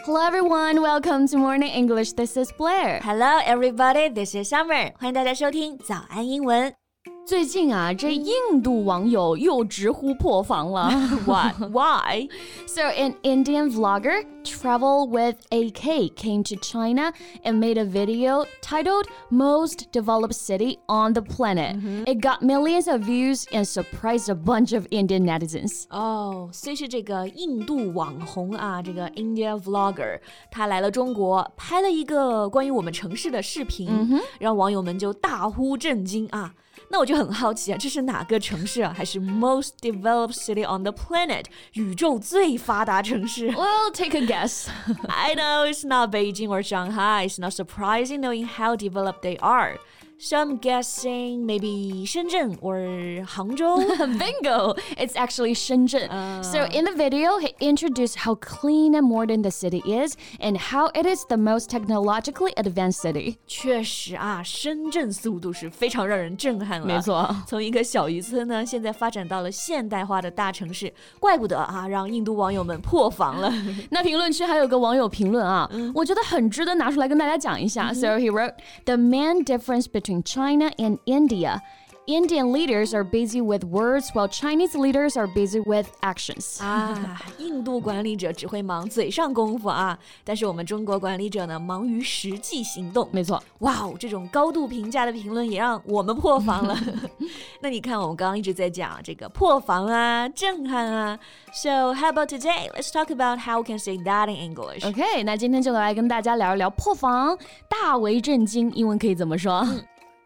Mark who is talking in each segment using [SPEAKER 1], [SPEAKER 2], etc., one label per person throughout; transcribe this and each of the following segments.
[SPEAKER 1] Hello everyone, welcome to Morning English. This is Blair.
[SPEAKER 2] Hello everybody, this is Summer. 欢迎大家收听早安英文。
[SPEAKER 1] 最近啊，这印度网友又直呼破防了。
[SPEAKER 2] What? Why?
[SPEAKER 1] So, an Indian vlogger, Travel with AK, came to China and made a video titled Most Developed City on the Planet. It got millions of views and surprised a bunch of Indian netizens.
[SPEAKER 2] 哦，虽是这个印度网红啊，这个 India vlogger，他来了中国，拍了一个关于我们城市的视频，让网友们就大呼震惊啊。 那我就很好奇啊，这是哪个城市啊？还是 most developed city on the planet 宇宙最发达城市
[SPEAKER 1] Well, take a guess.
[SPEAKER 2] ？I know it's not Beijing or Shanghai. It's not surprising knowing how developed they are. So I'm guessing maybe Shenzhen or Hangzhou.
[SPEAKER 1] Bingo! It's actually Shenzhen. So, in the video, he introduced how clean and modern the city is and how it is the most technologically advanced city.
[SPEAKER 2] 确实啊，深圳速度是非常让人震撼了。
[SPEAKER 1] 没错
[SPEAKER 2] 从一个小渔村呢，现在发展到了现代化的大城市，怪不得啊，让印度网友们破防了。
[SPEAKER 1] 那评论区还有个网友评论啊，我觉得很值得拿出来跟大家讲一下。So he wrote, "The main difference between China and India." Indian leaders are busy with words while Chinese leaders are busy with actions.
[SPEAKER 2] 啊，印度管理者只会忙嘴上功夫啊，但是我们中国管理者呢，忙于实际行动。
[SPEAKER 1] 没错，
[SPEAKER 2] 哇哦，这种高度评价的评论也让我们破防了。那你看，我们刚刚一直在讲这个破防啊、震撼啊。So how about today? Let's talk about how we can say that in English.
[SPEAKER 1] OK，那今天就来跟大家聊一聊破防、大为震惊，英文可以怎么说？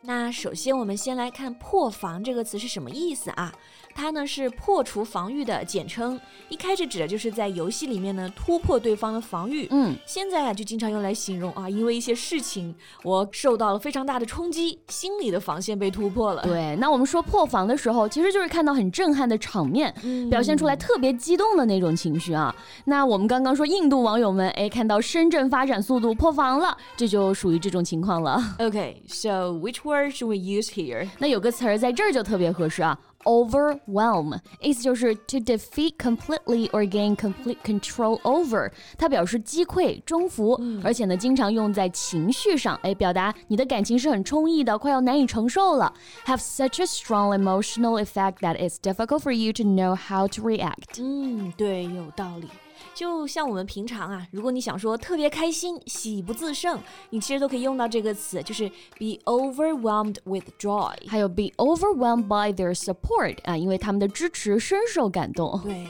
[SPEAKER 2] 那首先，我们先来看“破防”这个词是什么意思啊？它呢是破除防御的简称，一开始指的就是在游戏里面呢突破对方的防御。
[SPEAKER 1] 嗯，
[SPEAKER 2] 现在啊就经常用来形容啊，因为一些事情我受到了非常大的冲击，心理的防线被突破了。
[SPEAKER 1] 对，那我们说破防的时候，其实就是看到很震撼的场面，表现出来特别激动的那种情绪啊。那我们刚刚说印度网友们，哎，看到深圳发展速度破防了，这就属于这种情况了。
[SPEAKER 2] Okay, so which word should we use here?
[SPEAKER 1] 那有个词儿在这儿就特别合适啊。Overwhelm 意思就是 to defeat completely or gain complete control over，它表示击溃、征服，而且呢，经常用在情绪上，哎，表达你的感情是很充溢的，快要难以承受了。Have such a strong emotional effect that it's difficult for you to know how to react。
[SPEAKER 2] 嗯，对，有道理。 就像我们平常啊，如果你想说特别开心、喜不自胜，你其实都可以用到这个词，就是 be overwhelmed with joy。
[SPEAKER 1] 还有 be overwhelmed by their support 啊，因为他们的支持深受感动。
[SPEAKER 2] 对，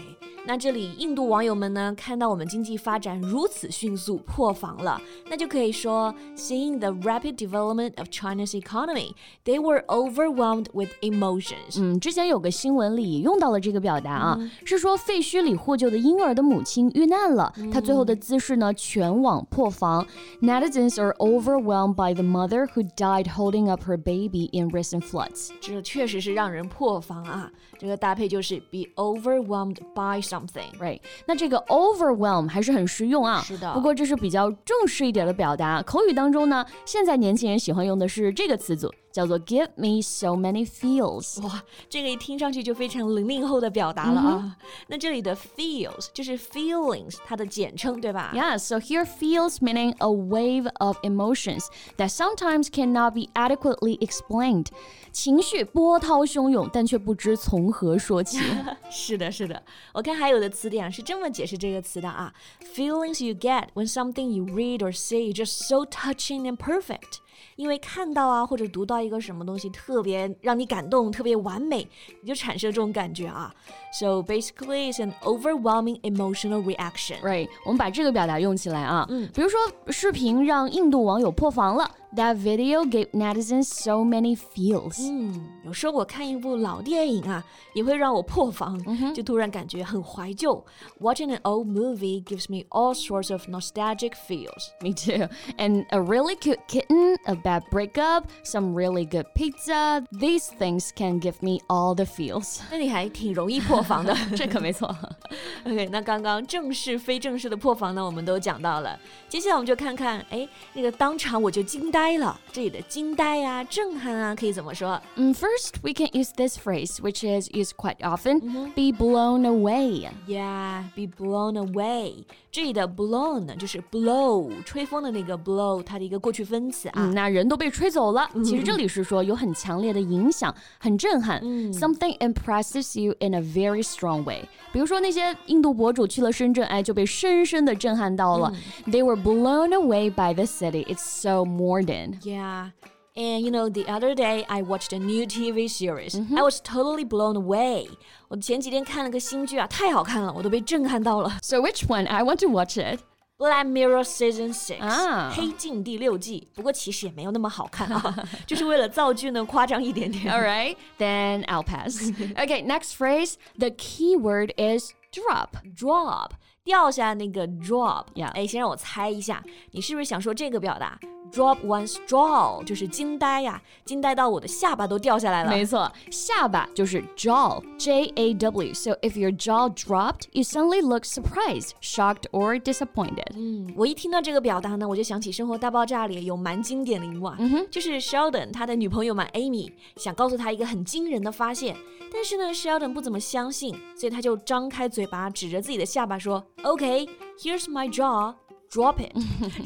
[SPEAKER 2] 那这里印度网友们呢，看到我们经济发展如此迅速，破防了，那就可以说，seeing the rapid development of China's economy, they were overwhelmed with emotions。
[SPEAKER 1] 嗯，之前有个新闻里也用到了这个表达啊，是说废墟里获救的婴儿的母亲遇难了，她最后的姿势呢全网破防。Netizens are overwhelmed by the mother who died holding up her baby in recent floods。
[SPEAKER 2] 这确实是让人破防啊！这个搭配就是 be overwhelmed by something。
[SPEAKER 1] Right，那这个 overwhelm 还是很实用啊。
[SPEAKER 2] 是的
[SPEAKER 1] 不过这是比较正式一点的表达。口语当中呢，现在年轻人喜欢用的是这个词组，叫做 give me so many feels。
[SPEAKER 2] 哇，这个一听上去就非常零零后的表达了啊。那这里的 feels 就是 feelings 它的简称，对吧
[SPEAKER 1] Yeah, so here feels meaning a wave of emotions that sometimes cannot be adequately explained. 情绪波涛汹涌，但却不知从何说起。
[SPEAKER 2] 是的，是的。我看还有的词典是这么解释这个词的啊：feelings you get when something you read or see is just so touching and perfect。 因为看到啊或者读到一个什么东西特别让你感动、特别完美，你就产生这种感觉啊。So basically, it's an overwhelming emotional reaction.
[SPEAKER 1] Right，我们把这个表达用起来啊。嗯，比如说视频让印度网友破防了。That video gave netizens so many feels。
[SPEAKER 2] 嗯，有时候我看一部老电影啊，也会让我破防，就突然感觉很怀旧。Watching an old movie gives me all sorts of nostalgic feels.
[SPEAKER 1] Me too. And a really cute kitten, a bad breakup, some really good pizza. These things can give me all the feels.
[SPEAKER 2] 那你还挺容易破防的。
[SPEAKER 1] 这可没错。
[SPEAKER 2] OK，那刚刚正式、非正式的破防呢，我们都讲到了。接下来我们就看看，哎，那个当场我就惊呆了。这里的惊呆啊、震撼啊，可以怎么说？
[SPEAKER 1] 嗯，First we can use this phrase, which is used quite often, be blown away.
[SPEAKER 2] Yeah, be blown away. 这里的 blown 呢，就是 blow 吹风的那个 blow，它的一个过去分词啊。
[SPEAKER 1] 嗯，那人都被吹走了。其实这里是说有很强烈的影响，很震撼。Something impresses you in a very strong way。比如说那些印度博主去了深圳，哎，就被深深的震撼到了。They were blown away by the city. It's so modern.
[SPEAKER 2] Yeah. And you know, the other day I watched a new TV series. I was totally blown away. 我前几天看了个新剧啊，太好看了，我都被震撼到了。
[SPEAKER 1] So which one? I want to watch it.
[SPEAKER 2] Black Mirror Season Six，、
[SPEAKER 1] 啊
[SPEAKER 2] 黑镜第六季。不过其实也没有那么好看啊，就是为了造句呢夸张一点点。
[SPEAKER 1] All right, then I'll pass. okay, next phrase. The key word is drop.
[SPEAKER 2] drop 掉下那个
[SPEAKER 1] drop，Yeah
[SPEAKER 2] 哎，先让我猜一下，你是不是想说这个表达？drop one's jaw 就是惊呆呀，惊呆到我的下巴都掉下来了。
[SPEAKER 1] 没错，下巴就是 jaw, J A W. So if your jaw dropped, you suddenly look surprised, shocked, or disappointed.
[SPEAKER 2] 嗯，我一听到这个表达呢，我就想起《生活大爆炸》里有蛮经典的一幕啊，就是 Sheldon 他的女朋友嘛 Amy 想告诉他一个很惊人的发现，但是呢 Sheldon 不怎么相信，所以他就张开嘴巴指着自己的下巴说：“OK，here's、my jaw。” Drop it，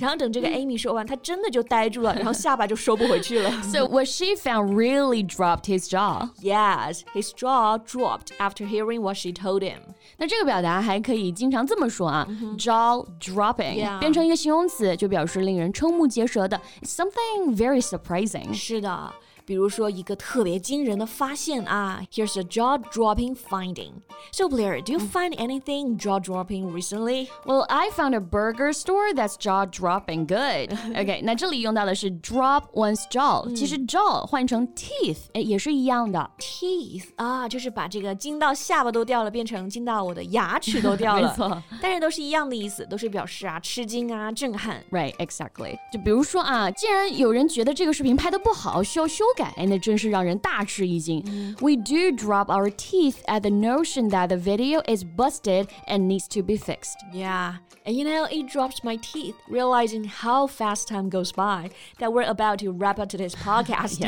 [SPEAKER 2] 然后等这个 Amy 说完，他真的就呆住了，然后下巴就收不回去了。
[SPEAKER 1] So what she found really dropped his jaw.
[SPEAKER 2] Yes, his jaw dropped after hearing what she told him.
[SPEAKER 1] 那这个表达还可以经常这么说啊、jaw dropping
[SPEAKER 2] Yeah
[SPEAKER 1] 变成一个形容词，就表示令人瞠目结舌的，something very surprising。
[SPEAKER 2] 是的， 比如说一个特别惊人的发现啊，Here's a jaw-dropping finding. So Blair, do you find anything jaw-dropping recently?
[SPEAKER 1] Well, I found a burger store that's jaw dropping good. OK，那这里用到的是 drop one's jaw，、其实 jaw 换成 teeth，哎，也是一样的。
[SPEAKER 2] Teeth 啊，就是把这个惊到下巴都掉了，变成惊到我的牙齿都掉了。
[SPEAKER 1] 没错，
[SPEAKER 2] 但是都是一样的意思，都是表示啊吃惊啊震撼。
[SPEAKER 1] Right, exactly. 就比如说啊，既然有人觉得这个视频拍的不好，需要修 改，哎，那真是让人大吃一惊。We do drop our teeth at the notion that the video is busted and needs to be fixed.
[SPEAKER 2] Yeah, and you know, it drops my teeth realizing how fast time goes by that we're about to wrap up today's podcast.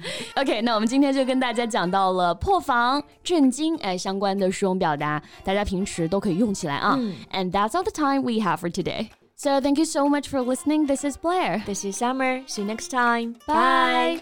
[SPEAKER 1] OK，那我们今天就跟大家讲到了破防、震惊哎相关的实用表达，大家平时都可以用起来啊。And that's all the time we have for today. So thank you so much for listening. This is Blair.
[SPEAKER 2] This is Summer. See you next time.
[SPEAKER 1] Bye.